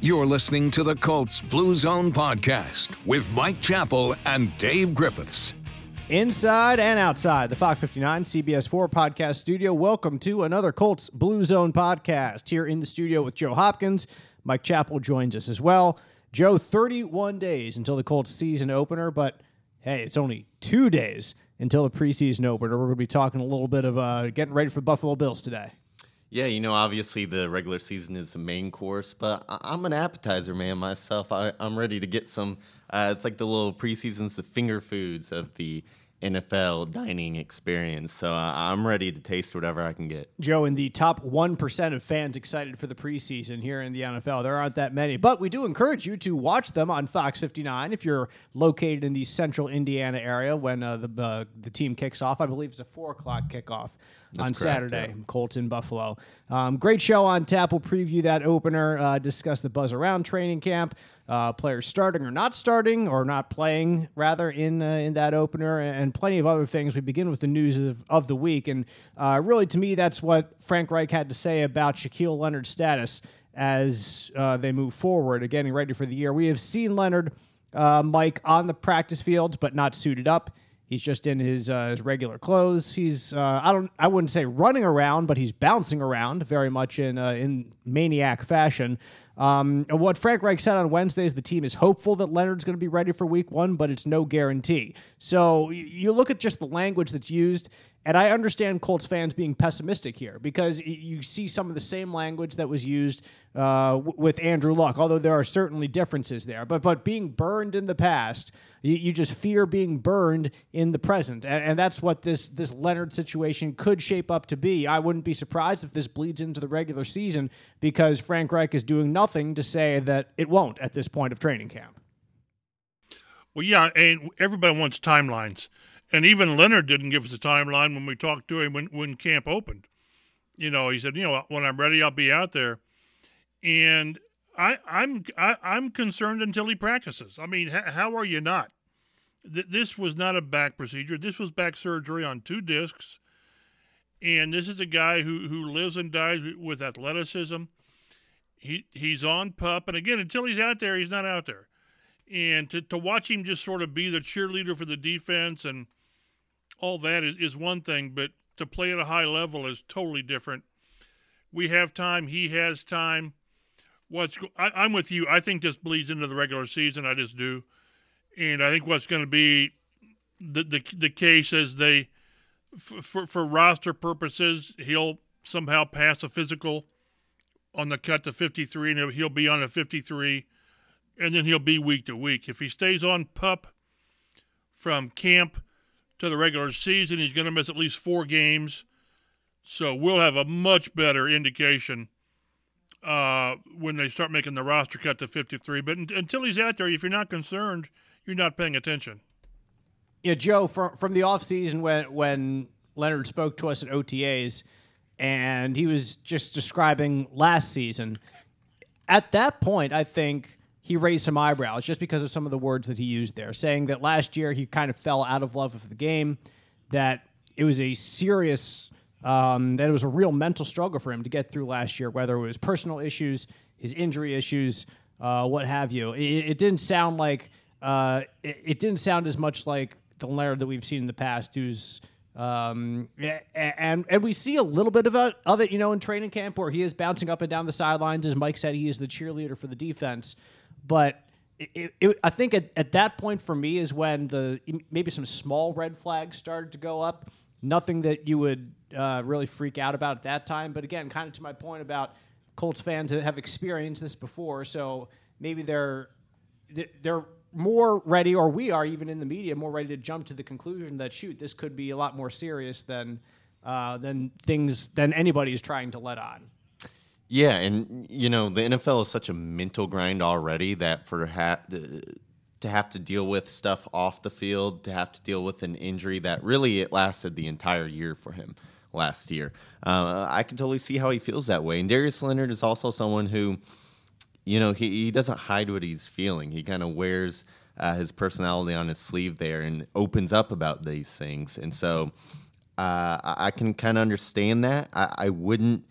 You're listening to the Colts Blue Zone podcast with Mike Chappell and Dave Griffiths. Inside and outside the Fox 59 CBS 4 podcast studio. Welcome to another Colts Blue Zone podcast. Here in the studio with Joe Hopkins. Mike Chappell joins us as well. Joe, 31 days until the Colts season opener, but hey, it's only two days until the preseason opener. We're going to be talking a little bit of uh, getting ready for the Buffalo Bills today. Yeah, you know, obviously the regular season is the main course, but I- am an appetizer man myself. I- am ready to get some. Uh, it's like the little preseasons, the finger foods of the NFL dining experience. So uh, I'm ready to taste whatever I can get. Joe, in the top 1% of fans excited for the preseason here in the NFL, there aren't that many, but we do encourage you to watch them on Fox 59 if you're located in the central Indiana area when uh, the, uh, the team kicks off. I believe it's a 4 o'clock kickoff. That's on correct, Saturday, yeah. Colts in Buffalo. Um, great show on tap. We'll preview that opener, uh, discuss the buzz around training camp, uh, players starting or not starting or not playing rather in uh, in that opener, and plenty of other things. We begin with the news of, of the week, and uh, really to me, that's what Frank Reich had to say about Shaquille Leonard's status as uh, they move forward, getting ready for the year. We have seen Leonard, uh, Mike, on the practice fields, but not suited up. He's just in his uh, his regular clothes. He's I don't I wouldn't say running around, but he's bouncing around very much in in maniac fashion. Um, what Frank Reich said on Wednesday is the team is hopeful that Leonard's going to be ready for week one, but it's no guarantee. So you look at just the language that's used, and I understand Colts fans being pessimistic here because you see some of the same language that was used uh, with Andrew Luck, although there are certainly differences there. But but being burned in the past you, you just fear being burned in the present, and, and that's what this this Leonard situation could shape up to be. I wouldn't be surprised if this bleeds into the regular season because Frank Reich is doing nothing to say that it won't at this point of training camp. Well, yeah, and everybody wants timelines. And even Leonard didn't give us a timeline when we talked to him when, when camp opened. You know, he said, you know, when I'm ready, I'll be out there. And I, I'm I, am i am concerned until he practices. I mean, h- how are you not? Th- this was not a back procedure. This was back surgery on two discs, and this is a guy who who lives and dies with athleticism. He he's on pup, and again, until he's out there, he's not out there. And to to watch him just sort of be the cheerleader for the defense and all that is, is one thing, but to play at a high level is totally different. We have time. He has time what's I, am with you. I think this bleeds into the regular season. I just do, and I think what's going to be the the the case is they for for roster purposes he'll somehow pass a physical on the cut to 53, and he'll be on a 53, and then he'll be week to week. If he stays on pup from camp to the regular season, he's going to miss at least four games. So we'll have a much better indication uh, when they start making the roster cut to 53. But until he's out there, if you're not concerned, you're not paying attention. Yeah, Joe, from from the offseason when when Leonard spoke to us at OTAs, and he was just describing last season. At that point, I think he raised some eyebrows just because of some of the words that he used there, saying that last year he kind of fell out of love with the game, that it was a serious um, that it was a real mental struggle for him to get through last year, whether it was personal issues, his injury issues, uh, what have you. It, it didn't sound like uh, it, it, didn't sound as much like the Laird that we've seen in the past, who's um, and and we see a little bit of it, of it, you know, in training camp where he is bouncing up and down the sidelines. As Mike said, he is the cheerleader for the defense, but. It, it, I think at, at that point for me is when the maybe some small red flags started to go up nothing that you would uh, really freak out about at that time. But again, kind of to my point about Colts fans have experienced this before, so maybe they're they're more ready, or we are even in the media more ready to jump to the conclusion that shoot, this could be a lot more serious than uh, than things than anybody is trying to let on. Yeah, and you know the NFL is such a mental grind already that for ha- to have to deal with stuff off the field, to have to deal with an injury that really it lasted the entire year for him last year. Uh, I can totally see how he feels that way. And Darius Leonard is also someone who, you know, he, he doesn't hide what he's feeling. He kind of wears uh, his personality on his sleeve there and opens up about these things. And so uh, I can kind of understand that. I, I wouldn't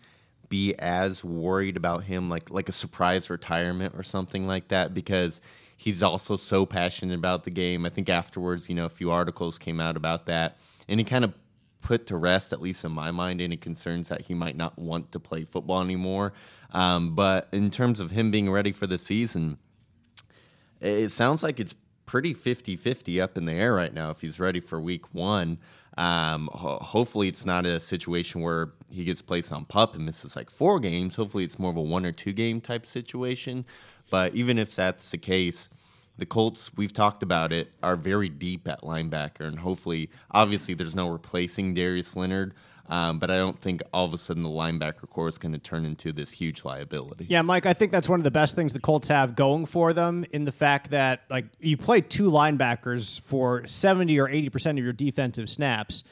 be as worried about him like like a surprise retirement or something like that because he's also so passionate about the game. I think afterwards, you know, a few articles came out about that, and he kind of put to rest, at least in my mind, any concerns that he might not want to play football anymore. Um, but in terms of him being ready for the season, it sounds like it's pretty 50 50 up in the air right now if he's ready for week one. Um, ho- hopefully, it's not a situation where he gets placed on pup and misses like four games. Hopefully, it's more of a one or two game type situation. But even if that's the case, the Colts, we've talked about it, are very deep at linebacker. And hopefully, obviously, there's no replacing Darius Leonard. Um, but I don't think all of a sudden the linebacker corps is going to turn into this huge liability. Yeah, Mike, I think that's one of the best things the Colts have going for them in the fact that like you play two linebackers for 70 or 80% of your defensive snaps,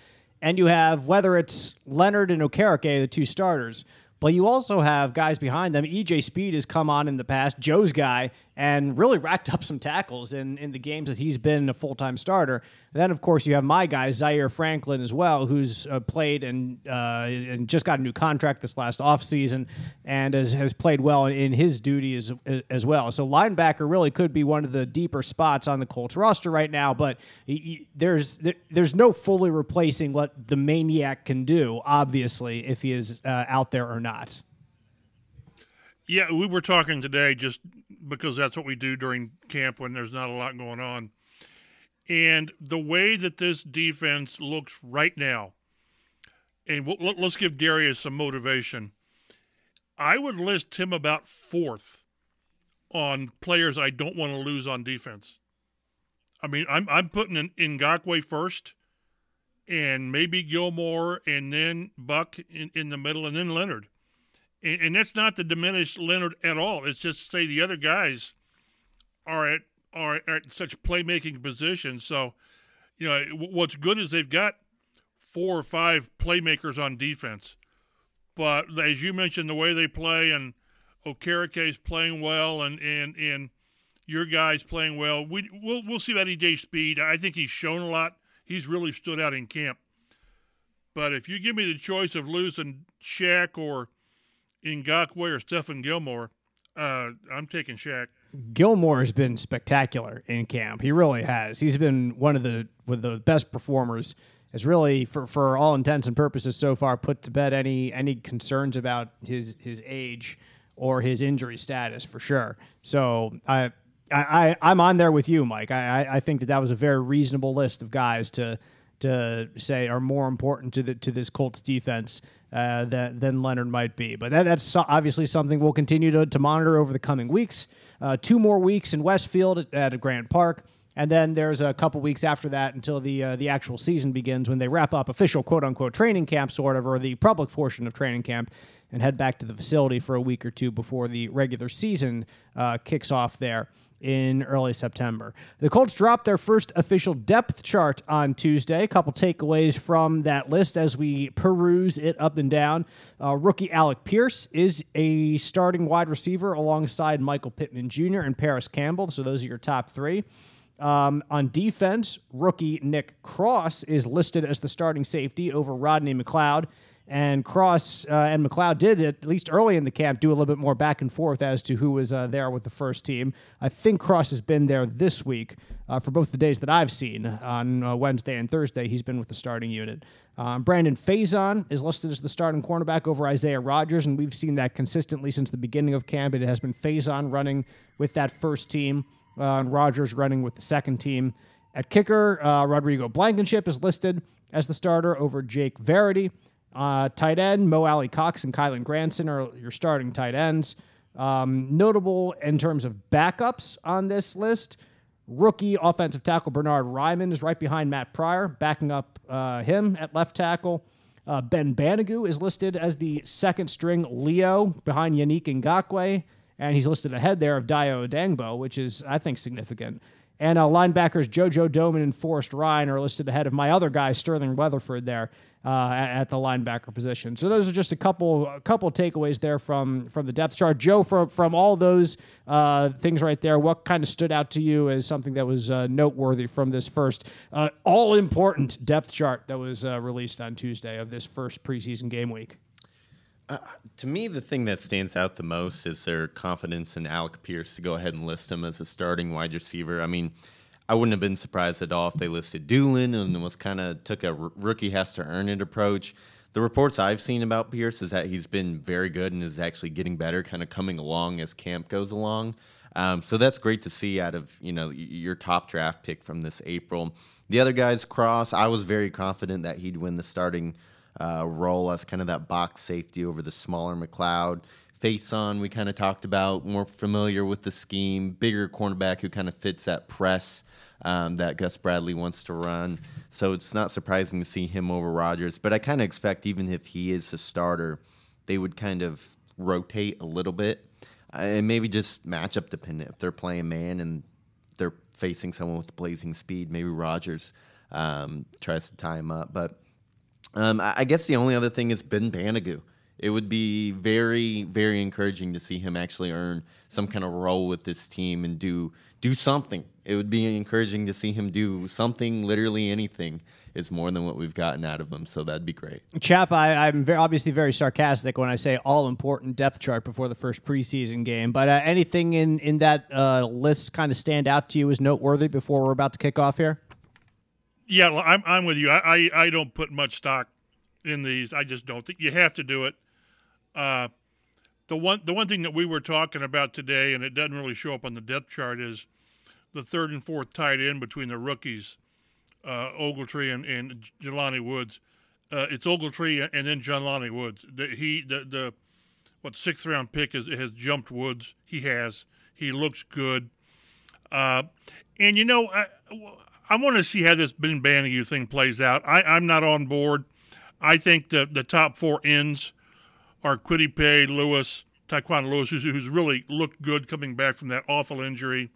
and you have whether it's Leonard and Okereke, the two starters, but you also have guys behind them. EJ Speed has come on in the past, Joe's guy, and really racked up some tackles in, in the games that he's been a full time starter. And then, of course, you have my guy, Zaire Franklin, as well, who's uh, played and, uh, and just got a new contract this last offseason and has, has played well in his duty as, as well. So, linebacker really could be one of the deeper spots on the Colts roster right now, but he, he, there's, there, there's no fully replacing what the Maniac can do, obviously, if he is uh, out there or not. Yeah, we were talking today just because that's what we do during camp when there's not a lot going on. And the way that this defense looks right now, and we'll, let's give Darius some motivation. I would list him about fourth on players I don't want to lose on defense. I mean, I'm I'm putting in Ngakoue first, and maybe Gilmore, and then Buck in, in the middle, and then Leonard and, and that's not to diminish Leonard at all. It's just to say the other guys are at are at such playmaking positions. So, you know, what's good is they've got four or five playmakers on defense. But as you mentioned, the way they play and is playing well and, and, and your guys playing well, we, we'll, we'll see about EJ Speed. I think he's shown a lot. He's really stood out in camp. But if you give me the choice of losing Shaq or Ngakoue or Stephon Gilmore, uh, I'm taking Shaq. Gilmore has been spectacular in camp. He really has. He's been one of the one of the best performers. Has really, for, for all intents and purposes, so far put to bed any any concerns about his his age or his injury status for sure. So I. I, I'm on there with you, Mike. I, I think that that was a very reasonable list of guys to to say are more important to the to this Colts defense uh, than, than Leonard might be. But that, that's obviously something we'll continue to, to monitor over the coming weeks. Uh, two more weeks in Westfield at, at Grand Park. And then there's a couple weeks after that until the uh, the actual season begins when they wrap up official quote unquote training camp, sort of, or the public portion of training camp, and head back to the facility for a week or two before the regular season uh, kicks off there in early September. The Colts dropped their first official depth chart on Tuesday. A couple takeaways from that list as we peruse it up and down. Uh, rookie Alec Pierce is a starting wide receiver alongside Michael Pittman Jr. and Parris Campbell. So those are your top three. Um, on defense, rookie Nick Cross is listed as the starting safety over Rodney McLeod. And Cross uh, and McLeod did, at least early in the camp, do a little bit more back and forth as to who was uh, there with the first team. I think Cross has been there this week uh, for both the days that I've seen on uh, Wednesday and Thursday. He's been with the starting unit. Um, Brandon Facyson is listed as the starting cornerback over Isaiah Rodgers, and we've seen that consistently since the beginning of camp. It has been Facyson running with that first team, uh, and Rodgers running with the second team. At kicker, uh, Rodrigo Blankenship is listed as the starter over Jake Verity. Uh, tight end, Mo Alie-Cox and Kylen Granson are your starting tight ends. Um, notable in terms of backups on this list, rookie offensive tackle Bernard Raimann is right behind Matt Pryor, backing up uh, him at left tackle. Uh, ben Banogu is listed as the second string Leo behind Yannick Ngakoue, and he's listed ahead there of Dayo Odeyingbo, which is, I think, significant. And uh, linebackers JoJo Domann and Forrest Rhyne are listed ahead of my other guy, Sterling Weatherford, there uh, at, at, the linebacker position. So those are just a couple a couple takeaways there from from the depth chart. Joe, from from all those uh, things right there, what kind of stood out to you as something that was uh, noteworthy from this first uh, all important depth chart that was uh, released on Tuesday of this first preseason game week? Uh, to me, the thing that stands out the most is their confidence in Alec Pierce to go ahead and list him as a starting wide receiver. I mean, I wouldn't have been surprised at all if they listed Dulin and was kind of took a r- rookie has to earn it approach. The reports I've seen about Pierce is that he's been very good and is actually getting better, kind of coming along as camp goes along. Um, so that's great to see out of you know your top draft pick from this April. The other guys, Cross, I was very confident that he'd win the starting uh, role as kind of that box safety over the smaller McLeod. Facyson, we kind of talked about, more familiar with the scheme, bigger cornerback who kind of fits that press um, that Gus Bradley wants to run. So it's not surprising to see him over Rodgers. But I kind of expect, even if he is a starter, they would kind of rotate a little bit uh, and maybe just matchup dependent. If they're playing man and they're facing someone with blazing speed, maybe Rodgers um, tries to tie him up. But um, I guess the only other thing is Ben Banogu. It would be very, very encouraging to see him actually earn some kind of role with this team and do do something. It would be encouraging to see him do something, literally anything, is more than what we've gotten out of him. So that'd be great. Chap, I, am obviously very sarcastic when I say all important depth chart before the first preseason game. But uh, anything in in that uh, list kind of stand out to you as noteworthy before we're about to kick off here? Yeah, I'm I'm with you. I, I, I don't put much stock in these. I just don't think you have to do it. Uh, the one the one thing that we were talking about today, and it doesn't really show up on the depth chart, is the third and fourth tight end between the rookies, uh, Ogletree and, and Jelani Woods. Uh, it's Ogletree and then Jelani Woods. The, he the the what sixth round pick is has jumped Woods. He has. He looks good. Uh, and you know, I, I want to see how this Ben Banogu thing plays out. I, I'm not on board. I think the the top four ends are Paye, Lewis, Tyquan Lewis, who's, who's really looked good coming back from that awful injury.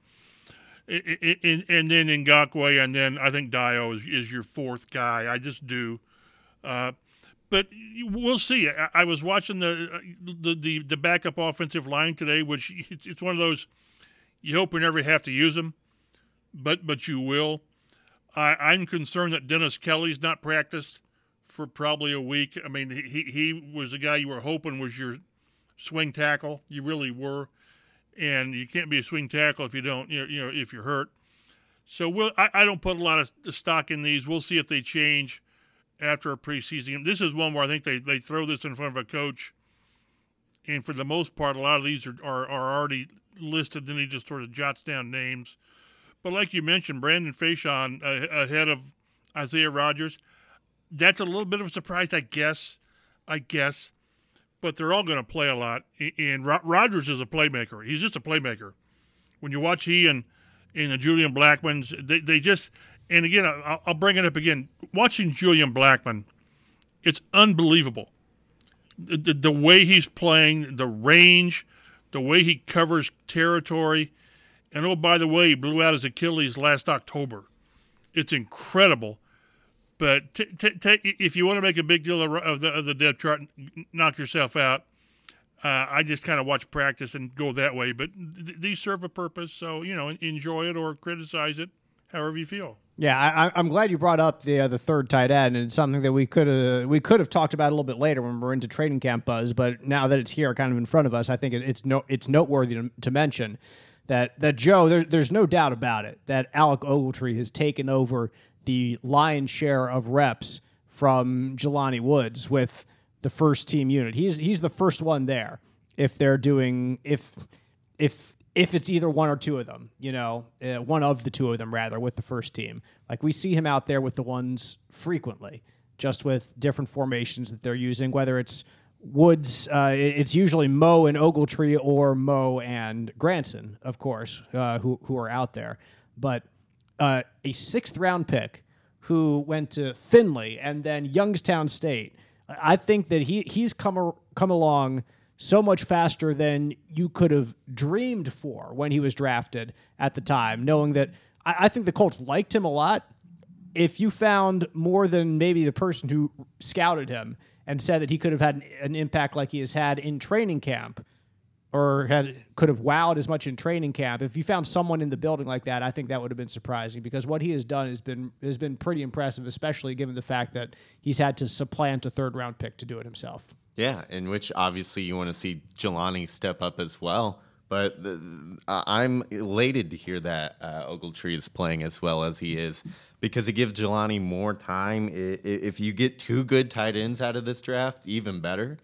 and then Ngakoue, and then I think Dayo is, is your fourth guy. I just do. Uh, but we'll see. I, I was watching the, the, the the backup offensive line today, which it's, it's one of those you hope we never have to use them, but but you will. I, I'm concerned that Dennis Kelly's not practiced for probably a week. I mean, he he was the guy you were hoping was your swing tackle. You really were, and you can't be a swing tackle if you don't. You know, you know if you're hurt. So we'll, I, I don't put a lot of stock in these. We'll see if they change after a preseason. This is one where I think they, they throw this in front of a coach, and for the most part, a lot of these are, are, are already listed, Then he just sort of jots down names. But like you mentioned, Brandon Facyson uh, ahead of Isaiah Rodgers that's a little bit of a surprise, I guess. I guess, but they're all going to play a lot. And Rodgers is a playmaker. He's just a playmaker. When you watch he and and the Julian Blackmons, they they just and again I'll, I'll bring it up again. Watching Julian Blackmon, it's unbelievable. The, the, the way he's playing, the range, the way he covers territory, and oh by the way, he blew out his Achilles last October. It's incredible but t- t- t- if you want to make a big deal of the, of the depth chart, knock yourself out. Uh, I just kind of watch practice and go that way. But th- these serve a purpose, so you know, enjoy it or criticize it, however you feel. Yeah, I, am glad you brought up the uh, the third tight end, and it's something that we could have we could have talked about a little bit later when we're into training camp buzz. But now that it's here, kind of in front of us, I think it, it's no it's noteworthy to, to mention that that Joe, there, there's no doubt about it that Alec Ogletree has taken over the lion's share of reps from Jelani Woods with the first team unit. He's he's the first one there. If they're doing if if if it's either one or two of them, you know, uh, one of the two of them rather with the first team. Like we see him out there with the ones frequently, just with different formations that they're using. Whether it's Woods, uh, it's usually Mo and Ogletree or Mo and Granson, of course, uh, who who are out there. But uh, a sixth round pick who went to Findlay and then Youngstown State. I think that he he's come come along so much faster than you could have dreamed for when he was drafted at the time, knowing that I, I think the Colts liked him a lot. If you found more than maybe the person who scouted him and said that he could have had an, impact like he has had in training camp, or had could have wowed as much in training camp. If you found someone in the building like that, I think that would have been surprising because what he has done has been has been pretty impressive, especially given the fact that he's had to supplant a third round pick to do it himself. Yeah, in which obviously you want to see Jelani step up as well. But the, I'm elated to hear that uh, Ogletree is playing as well as he is because it gives Jelani more time. If you get two good tight ends out of this draft, even better.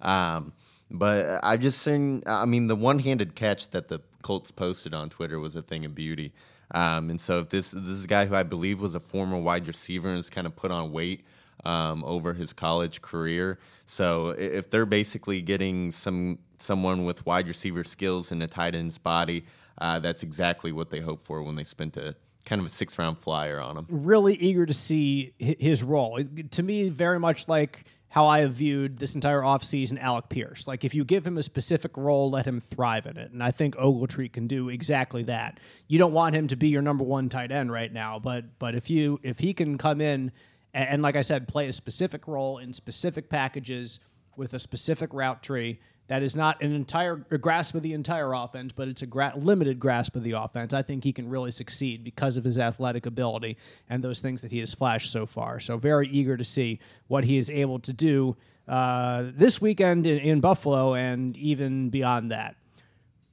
Um, but I've just seen, I mean, the one handed catch that the Colts posted on Twitter was a thing of beauty. Um, and so this, this is a guy who I believe was a former wide receiver and has kind of put on weight um, over his college career. So if they're basically getting some someone with wide receiver skills in a tight end's body, uh, that's exactly what they hope for when they spent a kind of a six round flyer on him. Really eager to see his role. To me, very much like how I have viewed this entire offseason Alec Pierce. Like if you give him a specific role, let him thrive in it. And I think Ogletree can do exactly that. You don't want him to be your number one tight end right now, but but if you if he can come in and, and like I said, play a specific role in specific packages with a specific route tree. That is not an entire grasp of the entire offense, but it's a gra- limited grasp of the offense. I think he can really succeed because of his athletic ability and those things that he has flashed so far. So, very eager to see what he is able to do uh, this weekend in, in Buffalo and even beyond that.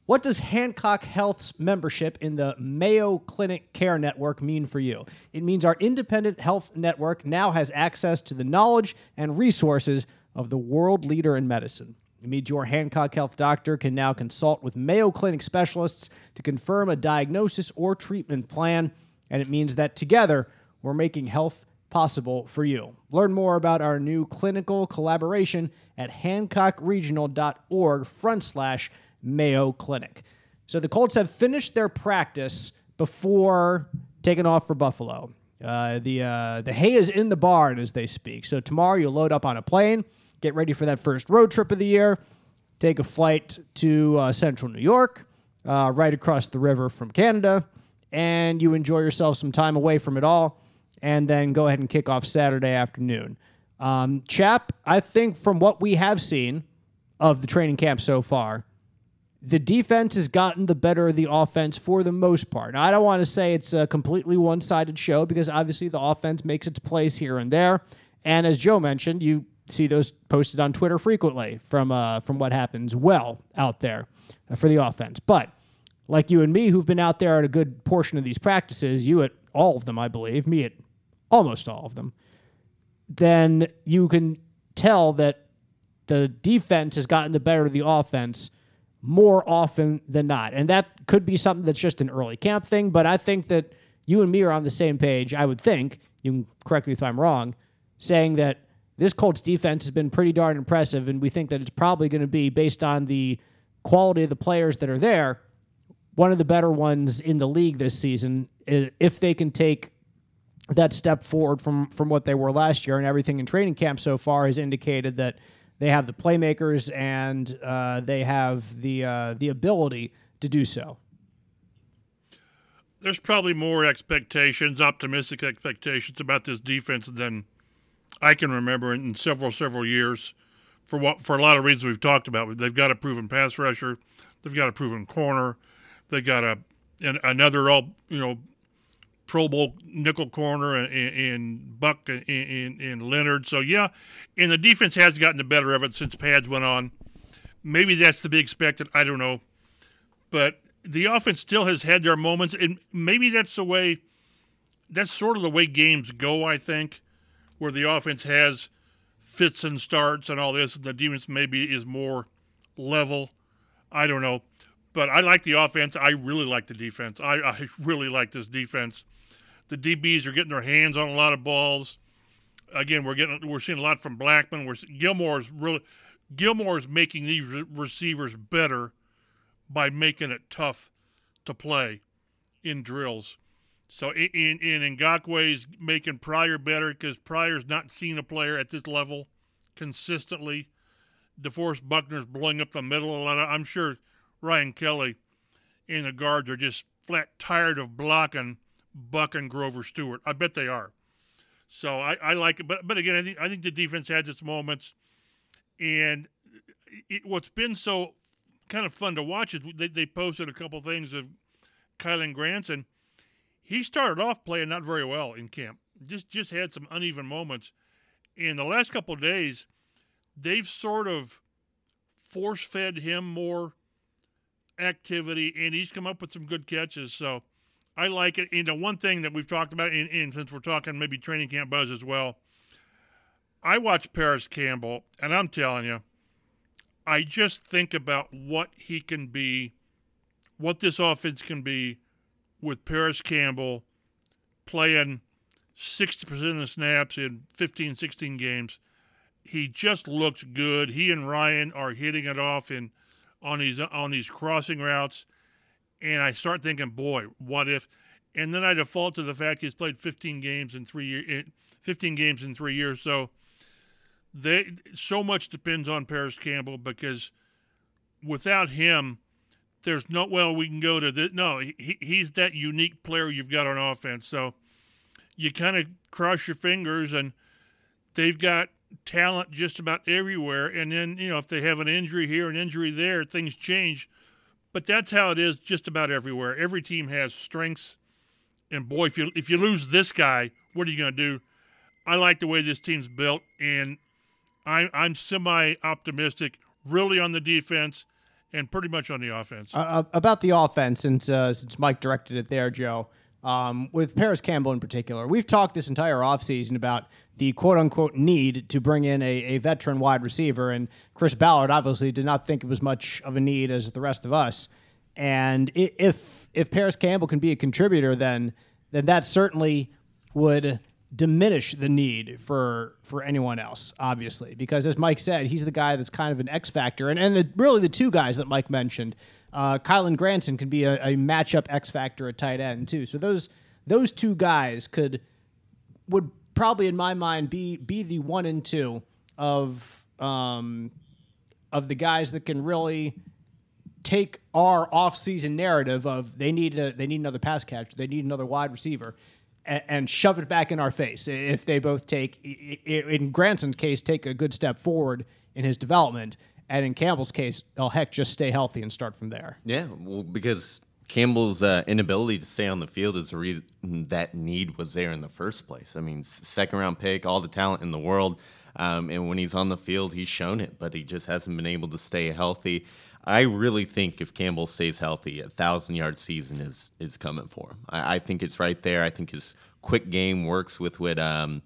What does Hancock Health's membership in the Mayo Clinic Care Network mean for you? It means our independent health network now has access to the knowledge and resources of the world leader in medicine. Your Hancock Health doctor can now consult with Mayo Clinic specialists to confirm a diagnosis or treatment plan, and it means that together we're making health possible for you. Learn more about our new clinical collaboration at hancockregional.org front slash Mayo Clinic. So the Colts have finished their practice before taking off for Buffalo. Uh, the uh, the hay is in the barn as they speak. So tomorrow you'll load up on a plane, get ready for that first road trip of the year, take a flight to uh, Central New York, uh, right across the river from Canada, and you enjoy yourself some time away from it all, and then go ahead and kick off Saturday afternoon. Um, Chap, I think from what we have seen of the training camp so far, the defense has gotten the better of the offense for the most part. Now, I don't want to say it's a completely one sided show because obviously the offense makes its plays here and there. And as Joe mentioned, you see those posted on Twitter frequently from uh, from what happens well out there uh, for the offense. But like you and me, who've been out there at a good portion of these practices, you at all of them, I believe, me at almost all of them, then you can tell that the defense has gotten the better of the offense more often than not. And that could be something that's just an early camp thing, but I think that you and me are on the same page, I would think, you can correct me if I'm wrong, saying that this Colts defense has been pretty darn impressive, and we think that it's probably going to be based on the quality of the players that are there, one of the better ones in the league this season, if they can take that step forward from from what they were last year and everything in training camp so far has indicated that they have the playmakers and uh, they have the uh, the ability to do so. There's probably more expectations, optimistic expectations about this defense than I can remember in several several years. For what for a lot of reasons we've talked about, they've got a proven pass rusher, they've got a proven corner, they've got a an, another all you know Pro Bowl nickel corner and, and Buck and, and, and, Leonard. So yeah, and the defense has gotten the better of it since pads went on. Maybe that's to be expected. I don't know, but the offense still has had their moments, and maybe that's the way. That's sort of the way games go. I think, where the offense has fits and starts and all this, and the defense maybe is more level. I don't know. But I like the offense. I really like the defense. I, I really like this defense the DBs are getting their hands on a lot of balls. Again, we're getting we're seeing a lot from Blackmon. We're Gilmore's really Gilmore's making these re- receivers better by making it tough to play in drills. So in in Ngakoue's making Pryor better because Pryor's not seen a player at this level consistently. DeForest Buckner's blowing up the middle a lot. I'm sure Ryan Kelly and the guards are just flat tired of blocking Buck and Grover Stewart. I bet they are. So I, I like it, but but again, I think I think the defense has its moments, and it, what's been so kind of fun to watch is they, they posted a couple things of Kylen Granson. He started off playing not very well in camp. Just just had some uneven moments. In the last couple days, they've sort of force fed him more activity, and he's come up with some good catches. So I like it. And the one thing that we've talked about, and, and since we're talking maybe training camp buzz as well, I watch Parris Campbell, and I'm telling you, I just think about what he can be, what this offense can be with Parris Campbell playing 60% of the snaps in 15, 16 games. He just looks good. He and Ryan are hitting it off in on these on these crossing routes, and I start thinking, boy, what if? And then I default to the fact he's played 15 games in three years, 15 games in three years. So they so much depends on Parris Campbell because without him, there's no well we can go to this. No, he, he's that unique player you've got on offense. So you kind of cross your fingers, and they've got talent just about everywhere. And then you know if they have an injury here, an injury there, things change. But that's how it is just about everywhere. Every team has strengths, and boy, if you if you lose this guy, what are you going to do? I like the way this team's built, and I, I'm semi optimistic, really on the defense and pretty much on the offense. Uh, about the offense, since uh, since Mike directed it there, Joe um, with Parris Campbell in particular. We've talked this entire offseason about the quote unquote need to bring in a, a veteran wide receiver, and Chris Ballard obviously did not think it was much of a need as the rest of us. And if if Parris Campbell can be a contributor, then then that certainly would diminish the need for for anyone else, obviously, because as Mike said, he's the guy that's kind of an X factor, and and the, really the two guys that Mike mentioned uh, Kylen Granson can be a, a matchup X factor at tight end too. So those those two guys could would probably in my mind be be the one and two of um, of the guys that can really take our off-season narrative of they need a, they need another pass catcher, they need another wide receiver, and, shove it back in our face if they both take in Granson's case take a good step forward in his development and in Campbell's case, oh heck, just stay healthy and start from there. Yeah, well, because Campbell's uh, inability to stay on the field is the reason that need was there in the first place. I mean, second round pick, all the talent in the world. Um, and when he's on the field, he's shown it, but he just hasn't been able to stay healthy. I really think if Campbell stays healthy, a thousand yard season is is coming for him. I, I, think it's right there. I think his quick game works with what um,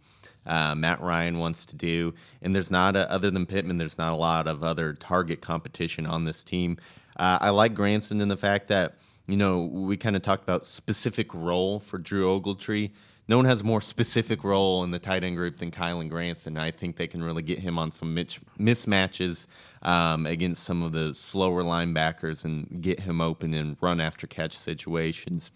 uh, Matt Ryan wants to do. And there's not, a, other than Pittman, there's not a lot of other target competition on this team. Uh, I like Granson in the fact that, you know, we kind of talked about specific role for Drew Ogletree. No one has a more specific role in the tight end group than Kylen Granson. I think they can really get him on some mitch- mismatches um, against some of the slower linebackers and get him open in run after catch situations.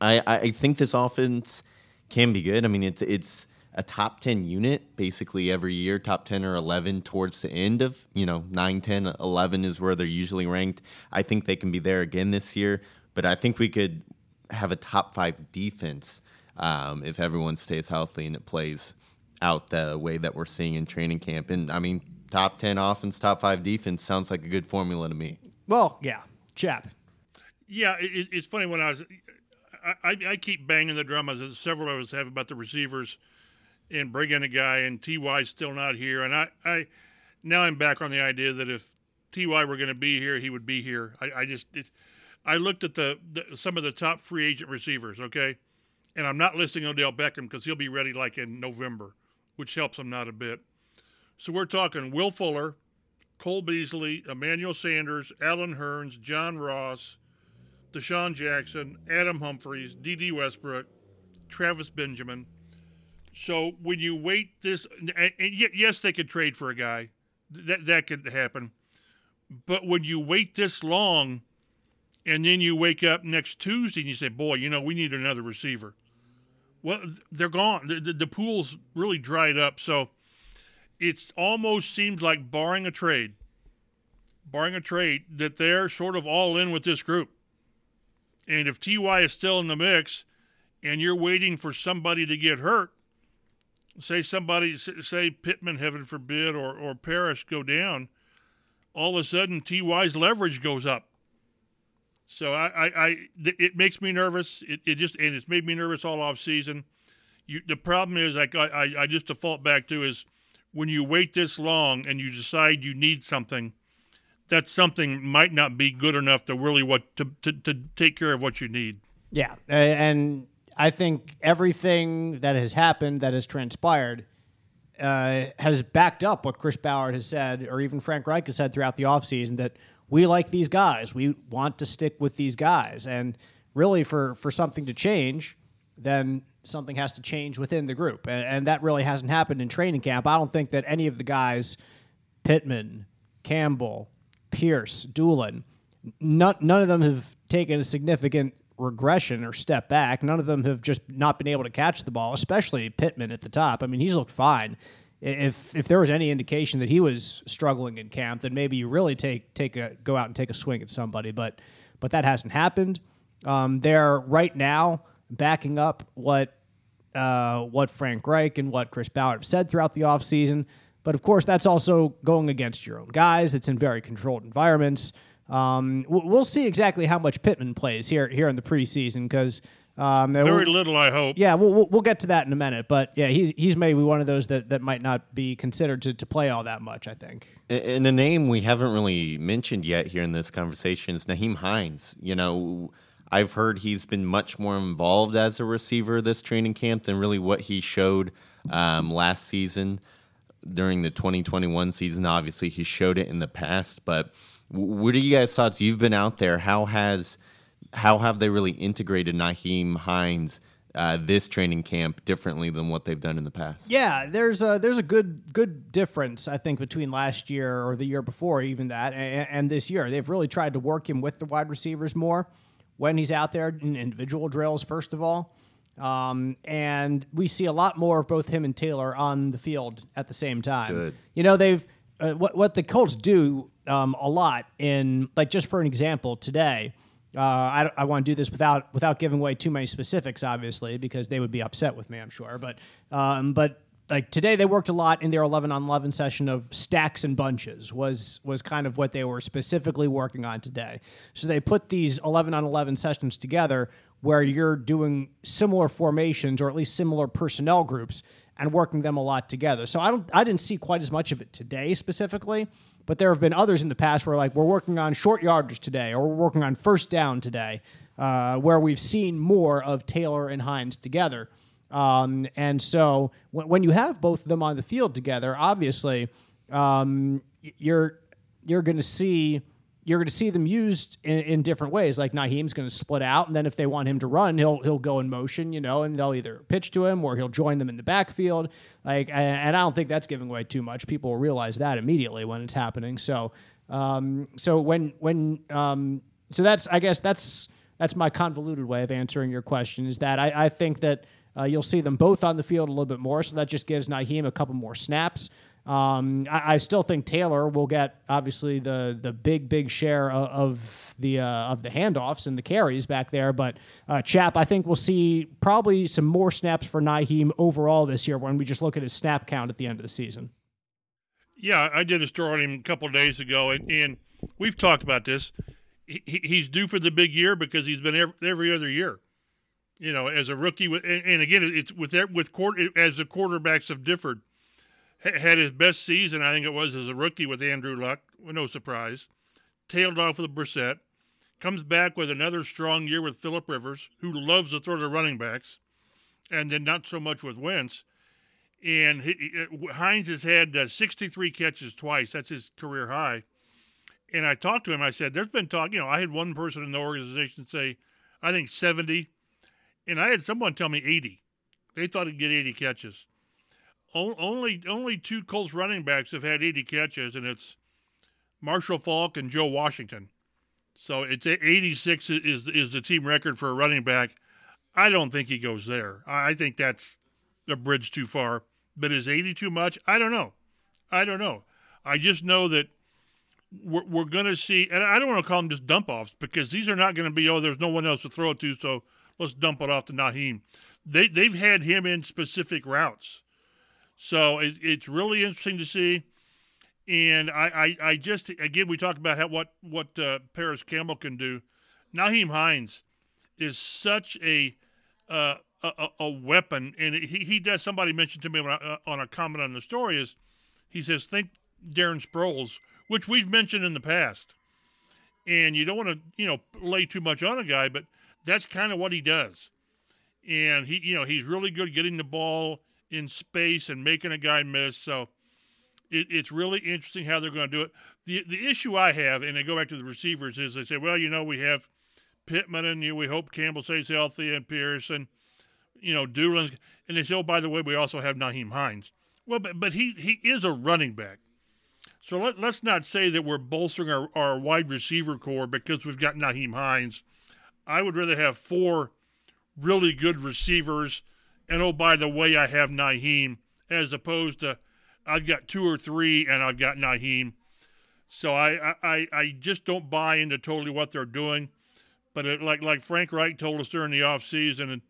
I, I think this offense can be good. I mean, it's it's a top 10 unit basically every year, top 10 or 11 towards the end of, you know, 9, 10, 11 is where they're usually ranked. I think they can be there again this year, but I think we could have a top five defense um, if everyone stays healthy and it plays out the way that we're seeing in training camp. And I mean, top 10 offense, top five defense sounds like a good formula to me. Well, yeah, chap. Yeah, it, it's funny when I was, I, I, keep banging the drum as several of us have about the receivers and bring in a guy, and Ty's still not here. And I, I now I'm back on the idea that if Ty were going to be here, he would be here. I, I just, it, I looked at the, the, some of the top free agent receivers, okay, and I'm not listing Odell Beckham because he'll be ready like in November, which helps him not a bit. So we're talking Will Fuller, Cole Beasley, Emmanuel Sanders, Allen Hurns, John Ross, DeSean Jackson, Adam Humphries, Dede Westbrook, Travis Benjamin. So when you wait this, and yes, they could trade for a guy, that that could happen. But when you wait this long, and then you wake up next Tuesday and you say, "Boy, you know, we need another receiver." Well, they're gone. The, the, the pool's really dried up. So it almost seems like, barring a trade, barring a trade, that they're sort of all in with this group. And if Ty is still in the mix, and you're waiting for somebody to get hurt, say somebody, say Pittman, heaven forbid, or, or Parris go down, all of a sudden Ty's leverage goes up. So I, I, I it makes me nervous. It, it just and it's made me nervous all off season. You, the problem is, like I, I just default back to is when you wait this long and you decide you need something, that something might not be good enough to really what to, to, to take care of what you need. Yeah, and I think everything that has happened, that has transpired, uh, has backed up what Chris Ballard has said, or even Frank Reich has said throughout the offseason that we like these guys. We want to stick with these guys. And really, for, for something to change, then something has to change within the group. And, and that really hasn't happened in training camp. I don't think that any of the guys, Pittman, Campbell, Pierce, Dulin, none, none of them have taken a significant regression or step back. None of them have just not been able to catch the ball, especially Pittman at the top. I mean, he's looked fine. If if there was any indication that he was struggling in camp, then maybe you really take take a go out and take a swing at somebody. But but that hasn't happened. Um, they're right now backing up what uh, what Frank Reich and what Chris Ballard have said throughout the offseason. But of course, that's also going against your own guys. It's in very controlled environments. Um, we'll see exactly how much Pittman plays here here in the preseason because um, very little, I hope. Yeah, we'll, we'll get to that in a minute. But yeah, he's he's maybe one of those that, that might not be considered to, to play all that much. I think. And a name we haven't really mentioned yet here in this conversation is Nyheim Hines. You know. I've heard he's been much more involved as a receiver this training camp than really what he showed um, last season during the 2021 season. Obviously, he showed it in the past, but what are you guys' thoughts? You've been out there. How has how have they really integrated Nyheim Hines uh, this training camp differently than what they've done in the past? Yeah, there's a there's a good good difference I think between last year or the year before, even that, and, and this year. They've really tried to work him with the wide receivers more when he's out there in individual drills. First of all. Um, and we see a lot more of both him and Taylor on the field at the same time. Good. You know, they've uh, what what the Colts do um, a lot in like just for an example today. Uh, I, I want to do this without without giving away too many specifics, obviously, because they would be upset with me, I'm sure. But um, but like today, they worked a lot in their 11 on 11 session of stacks and bunches was was kind of what they were specifically working on today. So they put these 11 on 11 sessions together where you're doing similar formations or at least similar personnel groups and working them a lot together. So I don't I didn't see quite as much of it today specifically, but there have been others in the past where like we're working on short yardage today or we're working on first down today, uh, where we've seen more of Taylor and Hines together. Um, and so when, when you have both of them on the field together, obviously um, you're you're going to see you're going to see them used in, in different ways. Like Nyheim's going to split out, and then if they want him to run, he'll he'll go in motion, you know, and they'll either pitch to him or he'll join them in the backfield. Like, and I don't think that's giving away too much. People will realize that immediately when it's happening. So, um, so when when um, so that's I guess that's that's my convoluted way of answering your question. Is that I, I think that. Uh, you'll see them both on the field a little bit more, so that just gives Nyheim a couple more snaps. Um, I, I, still think Taylor will get obviously the the big big share of, of the uh, of the handoffs and the carries back there. But uh, Chap, I think we'll see probably some more snaps for Nyheim overall this year when we just look at his snap count at the end of the season. Yeah, I did a story on him a couple days ago, and, and, we've talked about this. He, he's due for the big year because he's been every, every other year. You know, as a rookie, and, and again, it's with with court as the quarterbacks have differed had his best season, I think it was as a rookie with Andrew Luck, no surprise. Tailed off with Brissett. Comes back with another strong year with Philip Rivers, who loves to throw to running backs, and then not so much with Wentz. And he, Hines has had uh, 63 catches twice. That's his career high. And I talked to him. I said, "There's been talk. You know, I had one person in the organization say, I think 70, and I had someone tell me 80. They thought he'd get 80 catches only only two Colts running backs have had 80 catches, and it's Marshall Faulk and Joe Washington. So it's 86 is is the team record for a running back. I don't think he goes there. I think that's a bridge too far. But is 80 too much? I don't know. I don't know. I just know that we're, we're going to see, and I don't want to call them just dump offs because these are not going to be, oh, there's no one else to throw it to, so let's dump it off to Nyheim. They, they've had him in specific routes. So it's, it's really interesting to see. And I, I, I just again we talked about how what what uh, Parris Campbell can do. Nyheim Hines is such a uh, a, a, weapon, and he, he does. Somebody mentioned to me I, uh, on a comment on the story is He says, think Darren Sproles, which we've mentioned in the past. And you don't want to, you know, lay too much on a guy, but that's kind of what he does. And he, you know, he's really good getting the ball in space and making a guy miss. So it, it's really interesting how they're going to do it. The the issue I have, and I go back to the receivers, is they say, well, you know, we have Pittman and you, we hope Campbell stays healthy and Pearson, you know, Dulin, and they say, oh, by the way, we also have Nyheim Hines. Well, but, but he he is a running back. So let, let's not say that we're bolstering our, our wide receiver corps because we've got Nyheim Hines. I would rather have four really good receivers, and oh, by the way, I have Nyheim, as opposed to I've got two or three and I've got Nyheim. So I, I, I just don't buy into totally what they're doing. But it, like like Frank Reich told us during the offseason,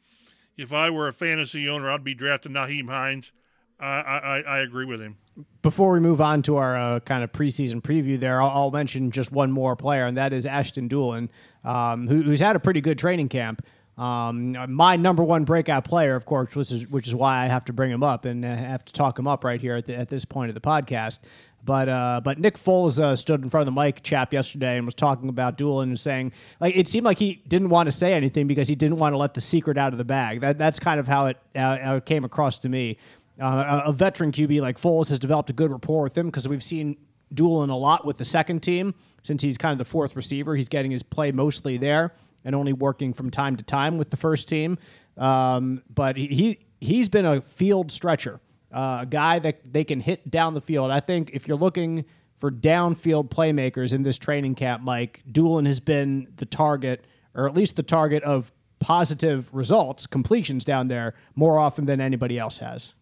if I were a fantasy owner, I'd be drafting Nyheim Hines. I, I, I agree with him. Before we move on to our uh, kind of preseason preview, there, I'll, I'll, mention just one more player, and that is Ashton Dulin, um, who, who's had a pretty good training camp. Um, my number one breakout player, of course, which is which is why I have to bring him up and uh, have to talk him up right here at, the, at this point of the podcast. But uh, but Nick Foles uh, stood in front of the mic chap yesterday and was talking about Dulin and saying like it seemed like he didn't want to say anything because he didn't want to let the secret out of the bag. That that's kind of how it uh, how it came across to me. Uh, a, a veteran QB like Foles has developed a good rapport with him because we've seen Dulin a lot with the second team since he's kind of the fourth receiver. He's getting his play mostly there and only working from time to time with the first team. Um, but he, he has been a field stretcher, uh, a guy that they can hit down the field. I think if you're looking for downfield playmakers in this training camp, Mike Dulin has been the target, or at least the target of positive results, completions down there more often than anybody else has.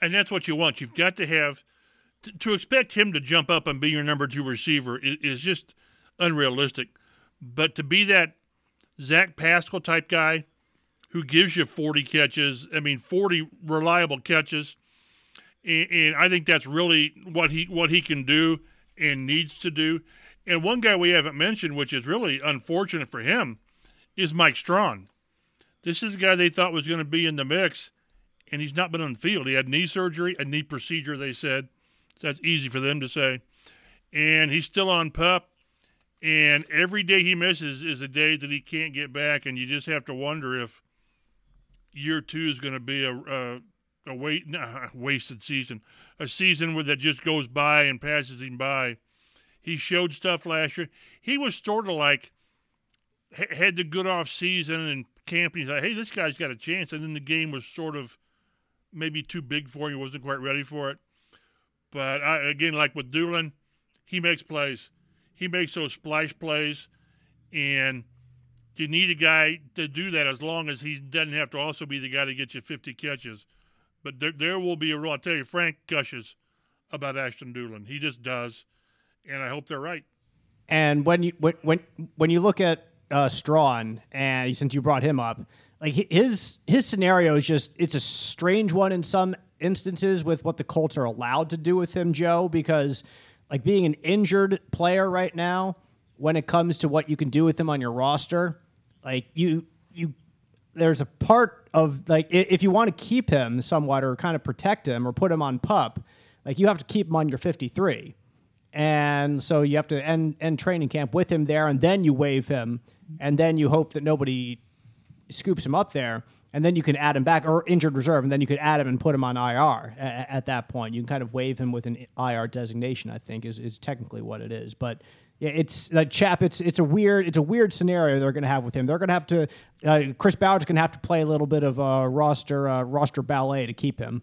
And that's what you want. You've got to have to, expect him to jump up and be your number two receiver is just unrealistic. But to be that Zach Pascal type guy who gives you 40 catches. I mean, 40 reliable catches. And, and, I think that's really what he what he can do and needs to do. And one guy we haven't mentioned, which is really unfortunate for him, is Mike Strachan. This is a guy they thought was going to be in the mix, and he's not been on the field. He had knee surgery, a knee procedure, they said. So that's easy for them to say. And he's still on pup. And every day he misses is a day that he can't get back, and you just have to wonder if year two is going to be a a, a wait, nah, wasted season, a season where that just goes by and passes him by. He showed stuff last year. He was sort of like had the good off season and camp. He's like, hey, this guy's got a chance. And then the game was sort of maybe too big for him. He wasn't quite ready for it. But I, again, like with Dulin, he makes plays he makes those splash plays, and you need a guy to do that as long as he doesn't have to also be the guy to get you 50 catches. But there, there will be a role. I'll tell you, Frank gushes about Ashton Dulin. He just does, and I hope they're right. And when you when when, when you look at uh, Strachan, and since you brought him up, like his his scenario is just it's a strange one in some instances with what the Colts are allowed to do with him, Joe, because like being an injured player right now when it comes to what you can do with him on your roster like you you there's a part of like if you want to keep him somewhat or kind of protect him or put him on pup like you have to keep him on your 53 and so you have to end end training camp with him there and then you waive him and then you hope that nobody scoops him up there and then you can add him back or injured reserve, and then you could add him and put him on IR at, at that point. You can kind of waive him with an IR designation. I think is is technically what it is, but. Yeah, it's chap. It's it's a weird it's a weird scenario they're going to have with him. They're going to have to uh, Chris Ballard's going to have to play a little bit of a roster uh, roster ballet to keep him.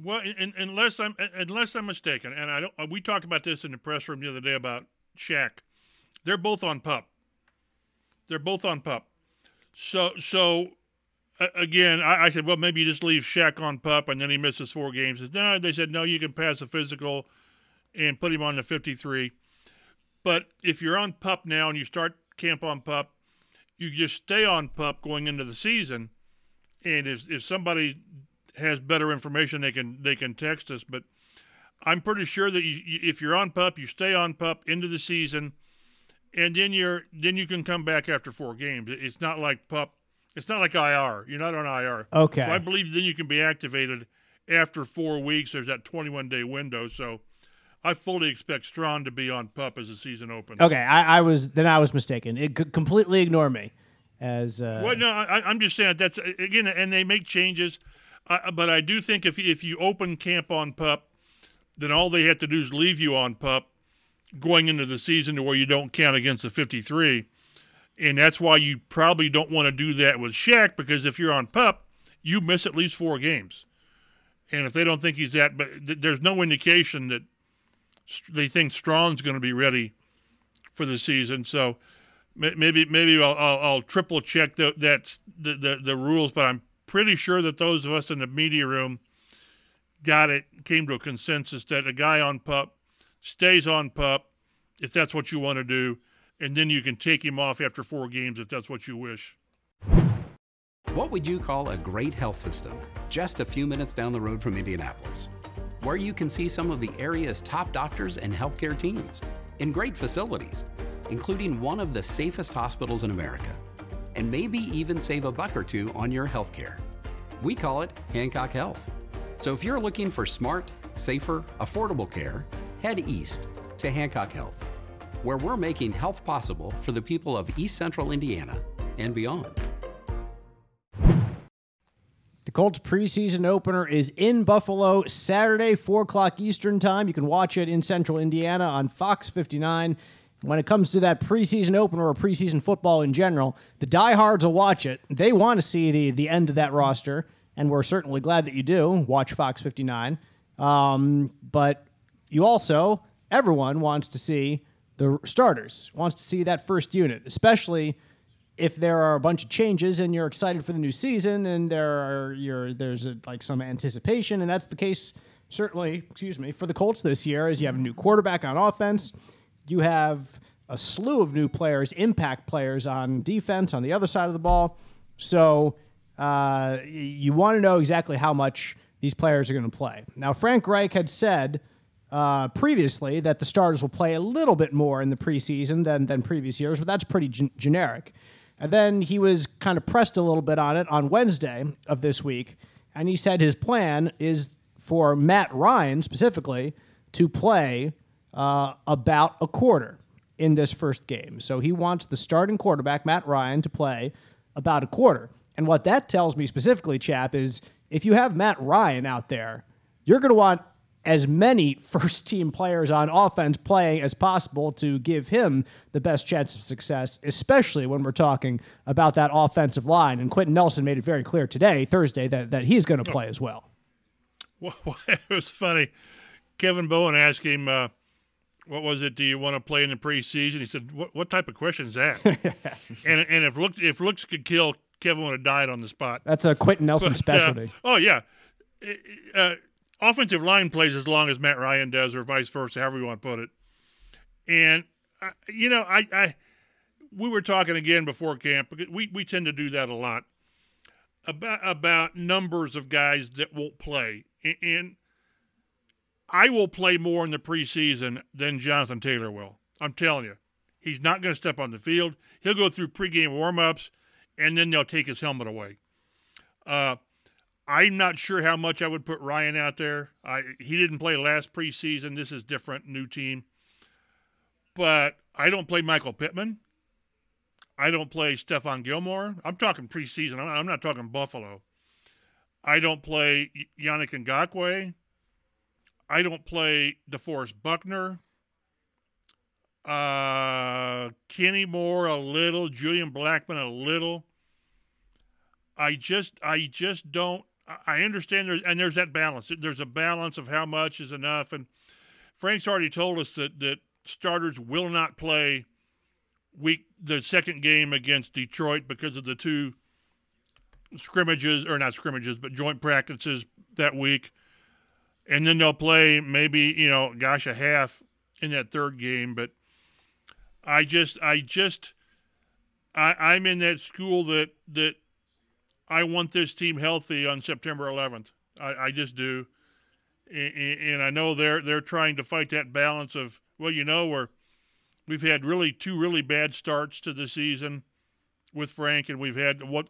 Well, in, unless I'm unless I'm mistaken, and I don't. Uh, we talked about this in the press room the other day about Shaq. They're both on pup. They're both on pup. So so again, I, I, said, well, maybe you just leave Shaq on pup and then he misses four games. No, they said, no, you can pass the physical and put him on the 53. But if you're on pup now and you start camp on pup, you just stay on pup going into the season. And if, if somebody has better information, they can they can text us. But I'm pretty sure that you, if you're on pup, you stay on pup into the season, and then you're then you can come back after four games. It's not like pup it's not like IR. You're not on IR. Okay. So I believe then you can be activated after four weeks, there's that 21 day window. So I fully expect Strachan to be on pup as the season opens. Okay, I, I was then I was mistaken. It could completely ignore me. As uh, well, no, I, I'm just saying that's again, and they make changes, uh, but I do think if if you open camp on pup, then all they have to do is leave you on pup going into the season to where you don't count against the 53. And that's why you probably don't want to do that with Shaq because if you're on pup, you miss at least four games. And if they don't think he's that, but th- there's no indication that st- they think Strachan's going to be ready for the season. So maybe maybe I'll, I'll, I'll triple check the, that's the, the, the rules, but I'm pretty sure that those of us in the media room got it, came to a consensus that a guy on pup stays on pup if that's what you want to do, and then you can take him off after four games if that's what you wish. What would you call a great health system? Just a few minutes down the road from Indianapolis, where you can see some of the area's top doctors and healthcare teams in great facilities, including one of the safest hospitals in America, and maybe even save a buck or two on your healthcare. We call it Hancock Health. So if you're looking for smart, safer, affordable care, head east to Hancock Health, where we're making health possible for the people of East Central Indiana and beyond. The Colts preseason opener is in Buffalo Saturday, 4 o'clock Eastern Time. You can watch it in Central Indiana on Fox 59. When it comes to that preseason opener or preseason football in general, the diehards will watch it. They want to see the, the end of that roster, and we're certainly glad that you do watch Fox 59. Um, but you also, everyone wants to see the starters, wants to see that first unit, especially if there are a bunch of changes and you're excited for the new season and there are there's a, like some anticipation, and that's the case certainly, excuse me, for the Colts this year, as you have a new quarterback on offense, you have a slew of new players, impact players on defense on the other side of the ball. So uh, you want to know exactly how much these players are going to play. Now, Frank Reich had said uh, previously that the starters will play a little bit more in the preseason than, than previous years, but that's pretty gen- generic. And then he was kind of pressed a little bit on it on Wednesday of this week, and he said his plan is for Matt Ryan specifically to play uh, about a quarter in this first game. So he wants the starting quarterback, Matt Ryan, to play about a quarter. And what that tells me specifically, chap, is if you have Matt Ryan out there, you're going to want as many first team players on offense playing as possible to give him the best chance of success, especially when we're talking about that offensive line. And Quenton Nelson made it very clear today, Thursday, that, that he's going to play as well. Well, it was funny. Kevin Bowen asked him, uh, what was it? Do you want to play in the preseason? He said, "What, what type of question is that?" and and if looks if looks could kill, Kevin would have died on the spot. That's a Quenton Nelson but, uh, specialty. Uh, oh yeah, uh, offensive line plays as long as Matt Ryan does, or vice versa, however you want to put it. And uh, you know, I, I we were talking again before camp because we we tend to do that a lot about about numbers of guys that won't play, and, and I will play more in the preseason than Jonathan Taylor will. I'm telling you, he's not going to step on the field. He'll go through pregame warmups, and then they'll take his helmet away. Uh, I'm not sure how much I would put Ryan out there. I he didn't play last preseason. This is different, new team. But I don't play Michael Pittman. I don't play Stephon Gilmore. I'm talking preseason. I'm, I'm not talking Buffalo. I don't play Yannick Ngakoue. I don't play DeForest Buckner. Uh, Kenny Moore a little, Julian Blackmon a little. I just I just don't I understand there, and there's that balance. There's a balance of how much is enough. And Frank's already told us that, that starters will not play week the second game against Detroit because of the two scrimmages or not scrimmages, but joint practices that week. And then they'll play maybe, you know, gosh, a half in that third game. But I just I just I, I'm in that school that that I want this team healthy on September 11th. I, I just do, and, and, I know they're they're trying to fight that balance of well, you know, we're we've had really two really bad starts to the season with Frank, and we've had what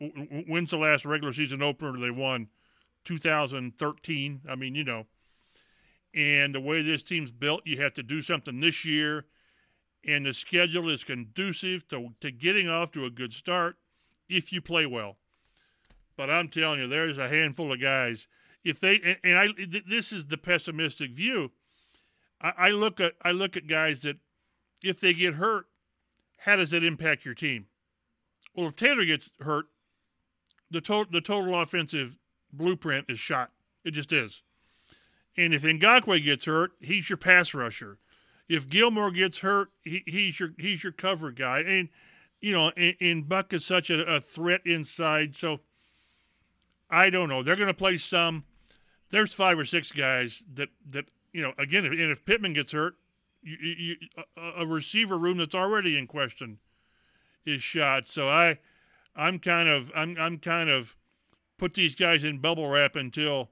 when's the last regular season opener they won? 2013. I mean, you know, and the way this team's built, you have to do something this year, and the schedule is conducive to, to getting off to a good start if you play well. But I'm telling you, there's a handful of guys. If they and, and I, this is the pessimistic view. I, I look at I look at guys that if they get hurt, how does that impact your team? Well, if Taylor gets hurt, the total the total offensive blueprint is shot. It just is. And if Ngakoue gets hurt, he's your pass rusher. If Gilmore gets hurt, he, he's your he's your cover guy. And you know, and, and Buck is such a, a threat inside, so I don't know. They're going to play some. There's five or six guys that that you know. Again, and if Pittman gets hurt, you, you, a, a receiver room that's already in question is shot. So I, I'm kind of I'm I'm kind of put these guys in bubble wrap until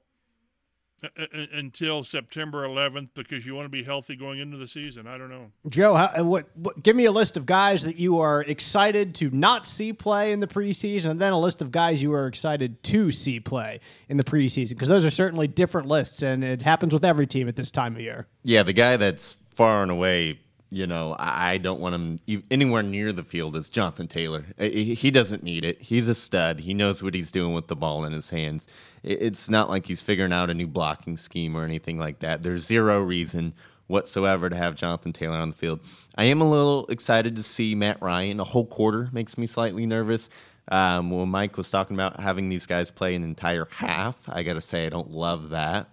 until September 11th because you want to be healthy going into the season. I don't know. Joe, how, uh, what, what, give me a list of guys that you are excited to not see play in the preseason, and then a list of guys you are excited to see play in the preseason because those are certainly different lists, and it happens with every team at this time of year. Yeah, the guy that's far and away you know, I don't want him anywhere near the field as Jonathan Taylor. He doesn't need it. He's a stud. He knows what he's doing with the ball in his hands. It's not like he's figuring out a new blocking scheme or anything like that. There's zero reason whatsoever to have Jonathan Taylor on the field. I am a little excited to see Matt Ryan. A whole quarter makes me slightly nervous. Um, when Mike was talking about having these guys play an entire half, I got to say I don't love that.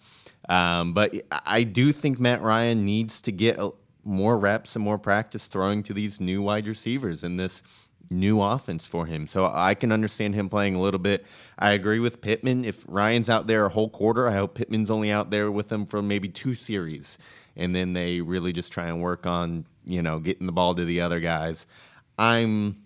Um, but I do think Matt Ryan needs to get a, more reps and more practice throwing to these new wide receivers in this new offense for him. So I can understand him playing a little bit. I agree with Pittman. If Ryan's out there a whole quarter, I hope Pittman's only out there with him for maybe two series. And then they really just try and work on, you know, getting the ball to the other guys. I'm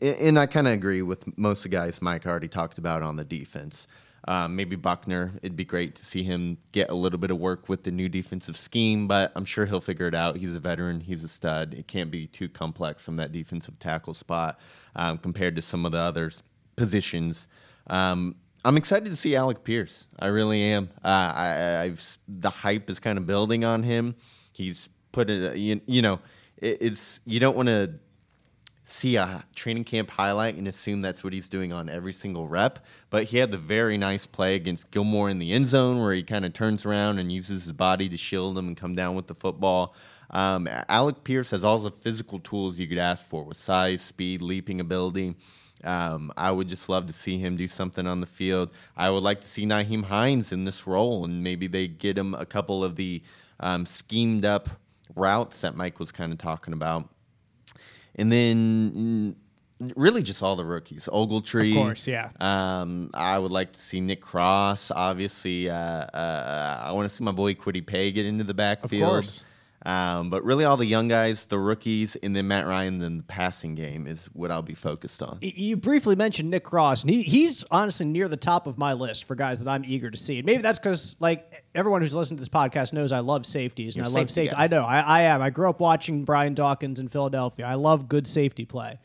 and I kind of agree with most of the guys Mike already talked about on the defense. Um, maybe Buckner. It'd be great to see him get a little bit of work with the new defensive scheme, but I'm sure he'll figure it out. He's a veteran. He's a stud. It can't be too complex from that defensive tackle spot um, compared to some of the other positions. Um, I'm excited to see Alec Pierce. I really am. Uh, I, I've the hype is kind of building on him. He's put it. You, you know, it, it's you don't want to see a training camp highlight and assume that's what he's doing on every single rep. But he had the very nice play against Gilmore in the end zone where he kind of turns around and uses his body to shield him and come down with the football. Um, Alec Pierce has all the physical tools you could ask for with size, speed, leaping ability. Um, I would just love to see him do something on the field. I would like to see Nyheim Hines in this role, and maybe they get him a couple of the um, schemed up routes that Mike was kind of talking about and then mm, really just all the rookies. Ogletree, of course, yeah. Um, I would like to see Nick Cross. Obviously, uh, uh, I want to see my boy Kwity Paye get into the backfield. Of course. Um, but really, all the young guys, the rookies, and then Matt Ryan, then the passing game is what I'll be focused on. You briefly mentioned Nick Cross, and he, he's honestly near the top of my list for guys that I'm eager to see. And maybe that's because, like, everyone who's listened to this podcast knows I love safeties, and You're I love safety. Guy. I know, I, I am. I grew up watching Brian Dawkins in Philadelphia. I love good safety play.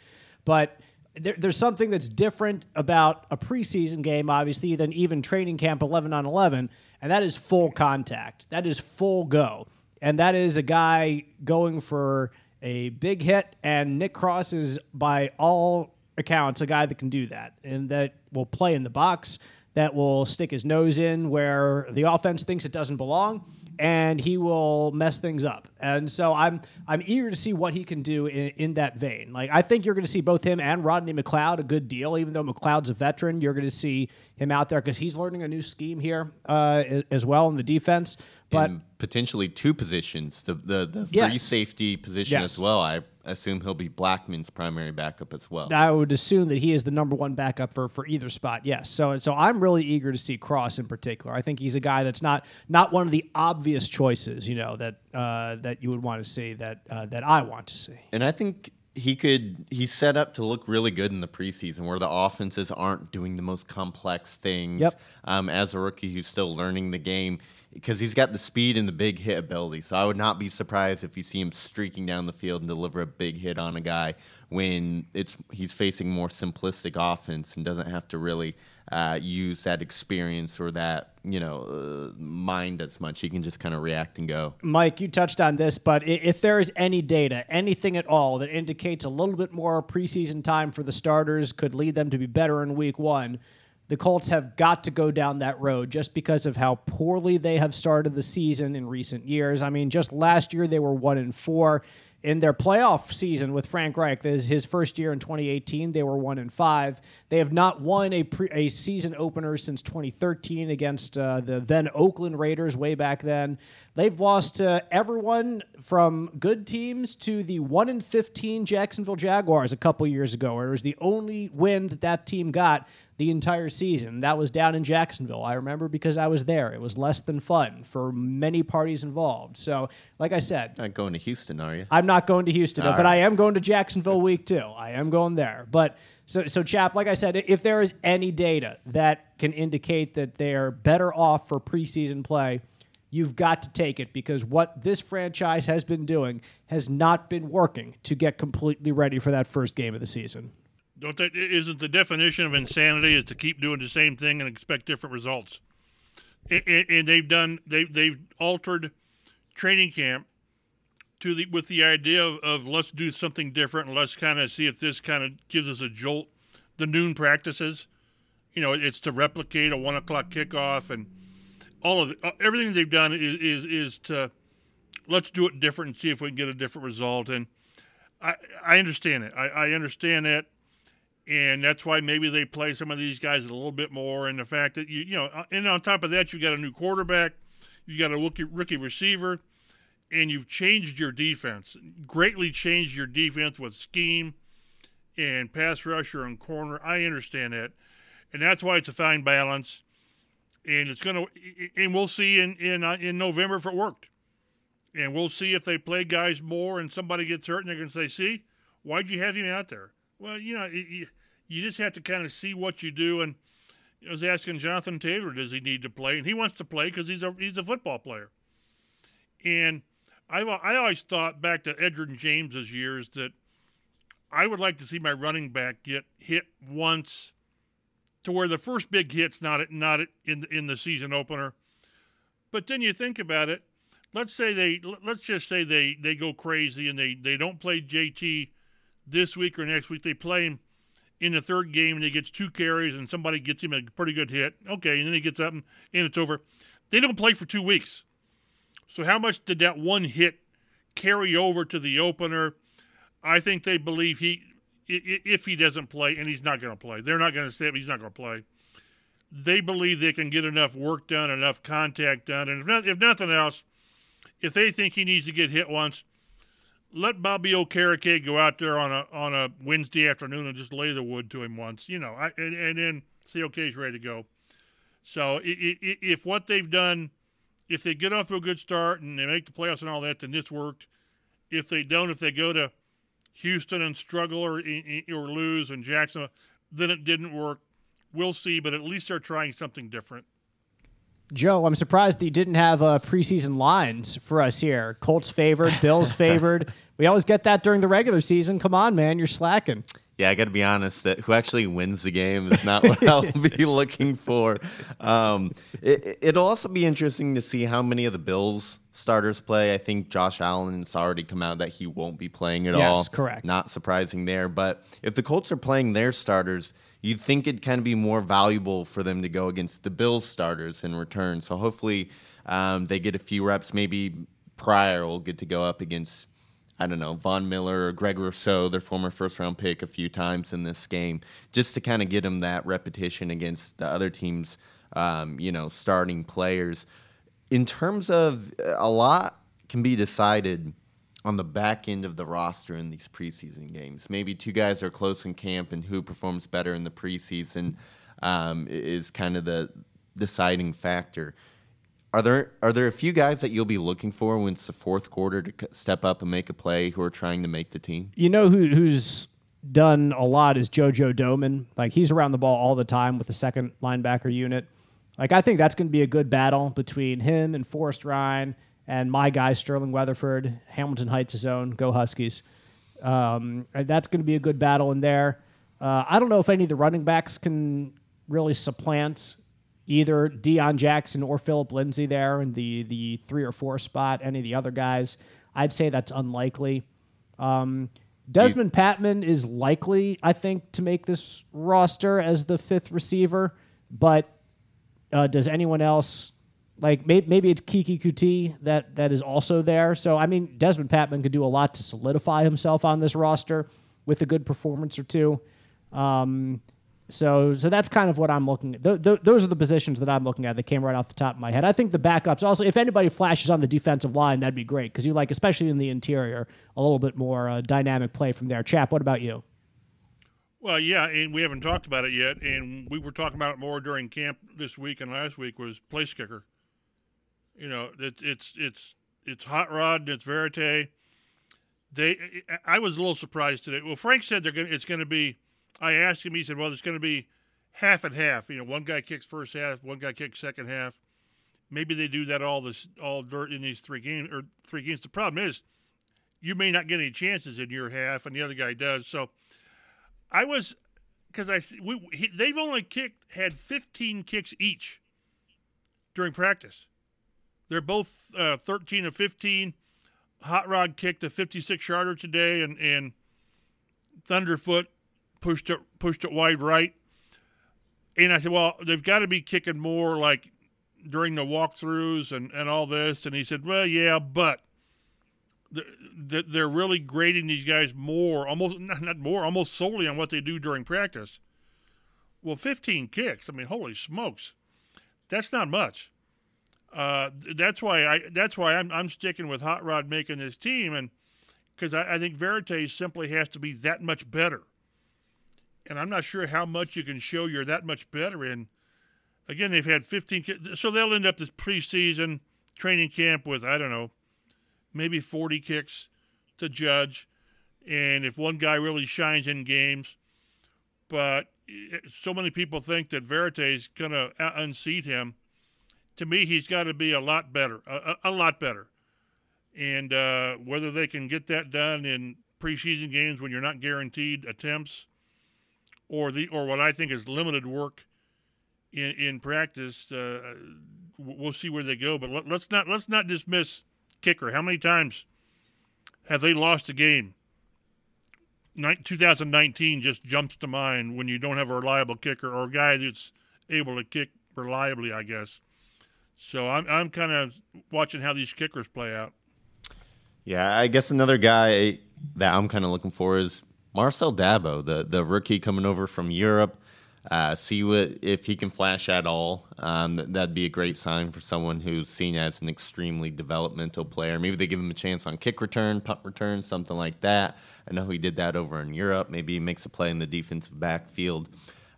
But there, there's something that's different about a preseason game, obviously, than even training camp 11 on 11, and that is full contact. That is full go and that is a guy going for a big hit. And Nick Cross is, by all accounts, a guy that can do that and that will play in the box, that will stick his nose in where the offense thinks it doesn't belong. And he will mess things up, and so I'm I'm eager to see what he can do in, in that vein. Like I think you're going to see both him and Rodney McLeod a good deal. Even though McLeod's a veteran, you're going to see him out there because he's learning a new scheme here uh, as well in the defense but in potentially two positions, the the, the free yes. safety position yes. as well. I assume he'll be Blackmon's primary backup as well. I would assume that he is the number one backup for, for either spot. Yes. So so I'm really eager to see Cross in particular. I think he's a guy that's not not one of the obvious choices, you know, that uh, that you would want to see that uh, that I want to see. And I think he could he's set up to look really good in the preseason where the offenses aren't doing the most complex things yep. um, as a rookie who's still learning the game because he's got the speed and the big hit ability. So I would not be surprised if you see him streaking down the field and deliver a big hit on a guy when it's he's facing more simplistic offense and doesn't have to really uh, use that experience or that you know uh, mind as much. He can just kind of react and go. Mike, you touched on this, but if there is any data, anything at all that indicates a little bit more preseason time for the starters could lead them to be better in Week One the Colts have got to go down that road just because of how poorly they have started the season in recent years. I mean, just last year they were one and four. In their playoff season with Frank Reich, his first year in 2018. They were one and five. They have not won a pre, a season opener since 2013 against uh, the then Oakland Raiders way back then. They've lost to everyone from good teams to the one in 15 Jacksonville Jaguars a couple years ago. Where it was the only win that that team got the entire season. That was down in Jacksonville. I remember because I was there. It was less than fun for many parties involved. So, like I said, not going to Houston, are you? I'm not going to Houston, All but right. I am going to Jacksonville week two. I am going there. But so, so Chap, like I said, if there is any data that can indicate that they are better off for preseason play, you've got to take it because what this franchise has been doing has not been working to get completely ready for that first game of the season. Don't that isn't the definition of insanity is to keep doing the same thing and expect different results? And, and they've done they they've altered training camp to the with the idea of, of let's do something different and let's kind of see if this kind of gives us a jolt. The noon practices, you know, it's to replicate a one o'clock kickoff and all of uh, everything they've done is, is is to let's do it different and see if we can get a different result. And I I understand it. I, I understand that and that's why maybe they play some of these guys a little bit more. And the fact that you you know, uh, and on top of that, you got a new quarterback, you got a rookie, rookie receiver, and you've changed your defense, greatly changed your defense with scheme and pass rusher and corner. I understand that, and that's why it's a fine balance. And it's gonna, and we'll see in in uh, in November if it worked, and we'll see if they play guys more and somebody gets hurt and they're gonna say, "See, why'd you have him out there?" Well, you know, you, you just have to kind of see what you do. And I was asking Jonathan Taylor, does he need to play? And he wants to play because he's a he's a football player. And I I always thought back to Edgerrin James's years that I would like to see my running back get hit once, to where the first big hit's not not in in the season opener. But then you think about it. Let's say they let's just say they they go crazy and they they don't play JT this week or next week. They play him in the third game and he gets two carries and somebody gets him a pretty good hit. Okay, and then he gets up and, it's over. They don't play for two weeks. So how much did that one hit carry over to the opener? I think they believe he if he doesn't play, and he's not going to play, they're not going to say he's not going to play. They believe they can get enough work done, enough contact done, and if, not, if nothing else, if they think he needs to get hit once, let Bobby Okereke go out there on a on a Wednesday afternoon and just lay the wood to him once, you know, I, and, and then okay's ready to go. So if what they've done, if they get off to a good start and they make the playoffs and all that, then this worked. If they don't, if they go to Houston and struggle or or lose and Jackson, then it didn't work. We'll see, but at least they're trying something different. Joe, I'm surprised that you didn't have uh, preseason lines for us here. Colts favored, Bills favored. We always get that during the regular season. Come on, man, you're slacking. Yeah, I got to be honest. That who actually wins the game is not what I'll be looking for. Um, it, will also be interesting to see how many of the Bills starters play. I think Josh Allen's already come out that he won't be playing at yes, all. Yes, correct. Not surprising there. But if the Colts are playing their starters, you'd think it can be more valuable for them to go against the Bills starters in return. So hopefully um, they get a few reps. Maybe Pryor will get to go up against, I don't know, Von Miller or Greg Rousseau, their former first round pick, a few times in this game, just to kind of get them that repetition against the other teams, um, you know, starting players. In terms of a lot can be decided on the back end of the roster in these preseason games. Maybe two guys are close in camp, and who performs better in the preseason um, is kind of the deciding factor. Are there are there a few guys that you'll be looking for when it's the fourth quarter to step up and make a play who are trying to make the team? You know who who's done a lot is JoJo Domann. Like he's around the ball all the time with the second linebacker unit. Like I think that's going to be a good battle between him and Forrest Rhyne and my guy Sterling Weatherford, Hamilton Heights' zone. Go Huskies! Um, that's going to be a good battle in there. Uh, I don't know if any of the running backs can really supplant either Deon Jackson or Phillip Lindsay there in the the three or four spot. Any of the other guys, I'd say that's unlikely. Um, Dezmon Patmon is likely, I think, to make this roster as the fifth receiver, but uh, does anyone else like maybe, maybe it's Keke Coutee that that is also there? So I mean, Dezmon Patmon could do a lot to solidify himself on this roster with a good performance or two. Um, so, so that's kind of what I'm looking at. Th- th- those are the positions that I'm looking at that came right off the top of my head. I think the backups also, if anybody flashes on the defensive line, that'd be great because you like, especially in the interior, a little bit more uh, dynamic play from there. Chap, what about you? Well, yeah, and we haven't talked about it yet, and we were talking about it more during camp this week and last week was place kicker. You know, it, it's it's it's Hot Rod and it's Verity. They, I was a little surprised today. Well, Frank said they're going. It's going to be I asked him. He said, "Well, it's going to be half and half. You know, one guy kicks first half, one guy kicks second half. Maybe they do that all this all dirt in these three games or three games. The problem is, you may not get any chances in your half, and the other guy does. So, I was because I we, he, they've only kicked had 15 kicks each during practice. They're both uh, 13 and 15. Hot Rod kicked a 56 yarder today, and and Thunderfoot pushed it pushed it wide right. And I said, well, they've got to be kicking more like during the walkthroughs and, and all this. And he said, well, yeah, but they're really grading these guys more, almost not more, almost solely on what they do during practice. Well, 15 kicks. I mean, holy smokes, that's not much. Uh, that's why I that's why I'm I'm sticking with Hot Rod making this team, and because I, I think Verity simply has to be that much better and I'm not sure how much you can show you're that much better in. Again, they've had 15, so they'll end up this preseason training camp with I don't know, maybe 40 kicks to judge, and if one guy really shines in games, but so many people think that Verity is going to unseat him. To me, he's got to be a lot better, a, a lot better. And uh, whether they can get that done in preseason games when you're not guaranteed attempts or the or what I think is limited work in in practice. Uh, we'll see where they go, but let, us not let's not dismiss kicker. How many times have they lost a game? 2019 just jumps to mind when you don't have a reliable kicker or a guy that's able to kick reliably, I guess. So I'm I'm kind of watching how these kickers play out. Yeah, I guess another guy that I'm kind of looking for is Marcel Dabo, the the rookie coming over from Europe. Uh, see what if he can flash at all. Um, that'd be a great sign for someone who's seen as an extremely developmental player. Maybe they give him a chance on kick return, punt return, something like that. I know he did that over in Europe. Maybe he makes a play in the defensive backfield.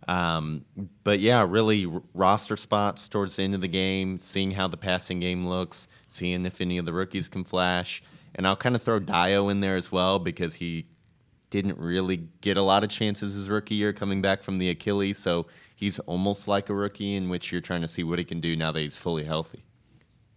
Um, but yeah, really r- roster spots towards the end of the game, seeing how the passing game looks, seeing if any of the rookies can flash. And I'll kind of throw Dayo in there as well because he didn't really get a lot of chances his rookie year coming back from the Achilles. So he's almost like a rookie in which you're trying to see what he can do now that he's fully healthy.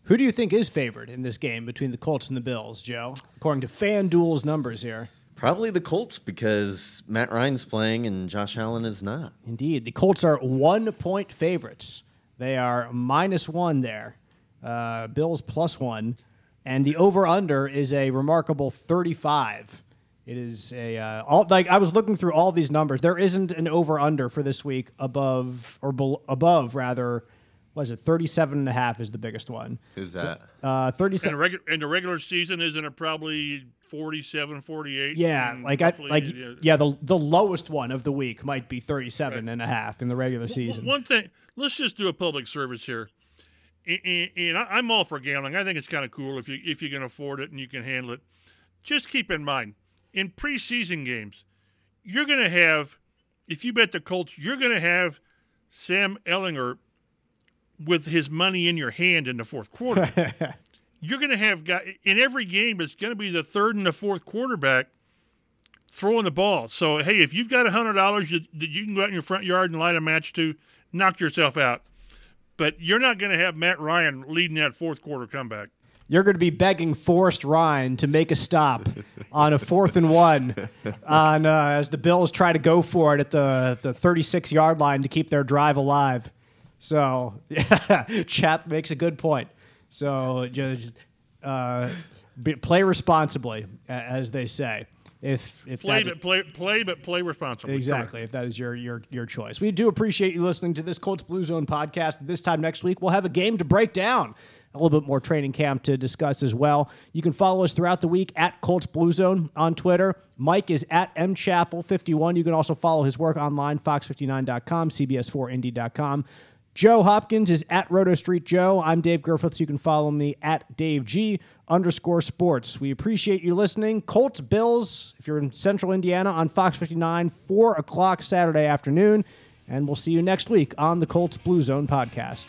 Who do you think is favored in this game between the Colts and the Bills, Joe? According to FanDuel's numbers here. Probably the Colts because Matt Ryan's playing and Josh Allen is not. Indeed. The Colts are one point favorites. They are minus one there. Uh, Bills plus one. And the over under is a remarkable 35. It is a uh, all like I was looking through all these numbers. There isn't an over under for this week above or be, above rather. Was it 37 and a half is the biggest one? Who's that? So, uh, 37. In, regu- in the regular season, isn't it probably 47, 48? Yeah, like I, like yeah. yeah, the the lowest one of the week might be 37 right. and a half in the regular season. One thing, let's just do a public service here. And, and I'm all for gambling. I think it's kind of cool if you if you can afford it and you can handle it. Just keep in mind in preseason games, you're going to have, if you bet the Colts, you're going to have Sam Ehlinger with his money in your hand in the fourth quarter. you're going to have guy in every game. It's going to be the third and the fourth quarterback throwing the ball. So hey, if you've got a hundred dollars that you can go out in your front yard and light a match to, knock yourself out. but you're not going to have Matt Ryan leading that fourth quarter comeback. You're going to be begging Forrest Rhyne to make a stop on a fourth and one on uh, as the Bills try to go for it at the, the 36 yard line to keep their drive alive. So, yeah, Chap makes a good point. So, just uh, be, play responsibly, as they say. If if Play, that- but play, play, but play responsibly. Exactly. If that is your your your choice, we do appreciate you listening to this Colts Blue Zone podcast. This time next week, we'll have a game to break down. A little bit more training camp to discuss as well. You can follow us throughout the week at Colts Blue Zone on Twitter. Mike is at mchapel51. You can also follow his work online, fox59.com, cbs4indy.com. Joe Hopkins is at Roto Street Joe. I'm Dave Griffiths. You can follow me at Dave G underscore sports. We appreciate you listening. Colts Bills, if you're in central Indiana on Fox 59, 4 o'clock Saturday afternoon. And we'll see you next week on the Colts Blue Zone podcast.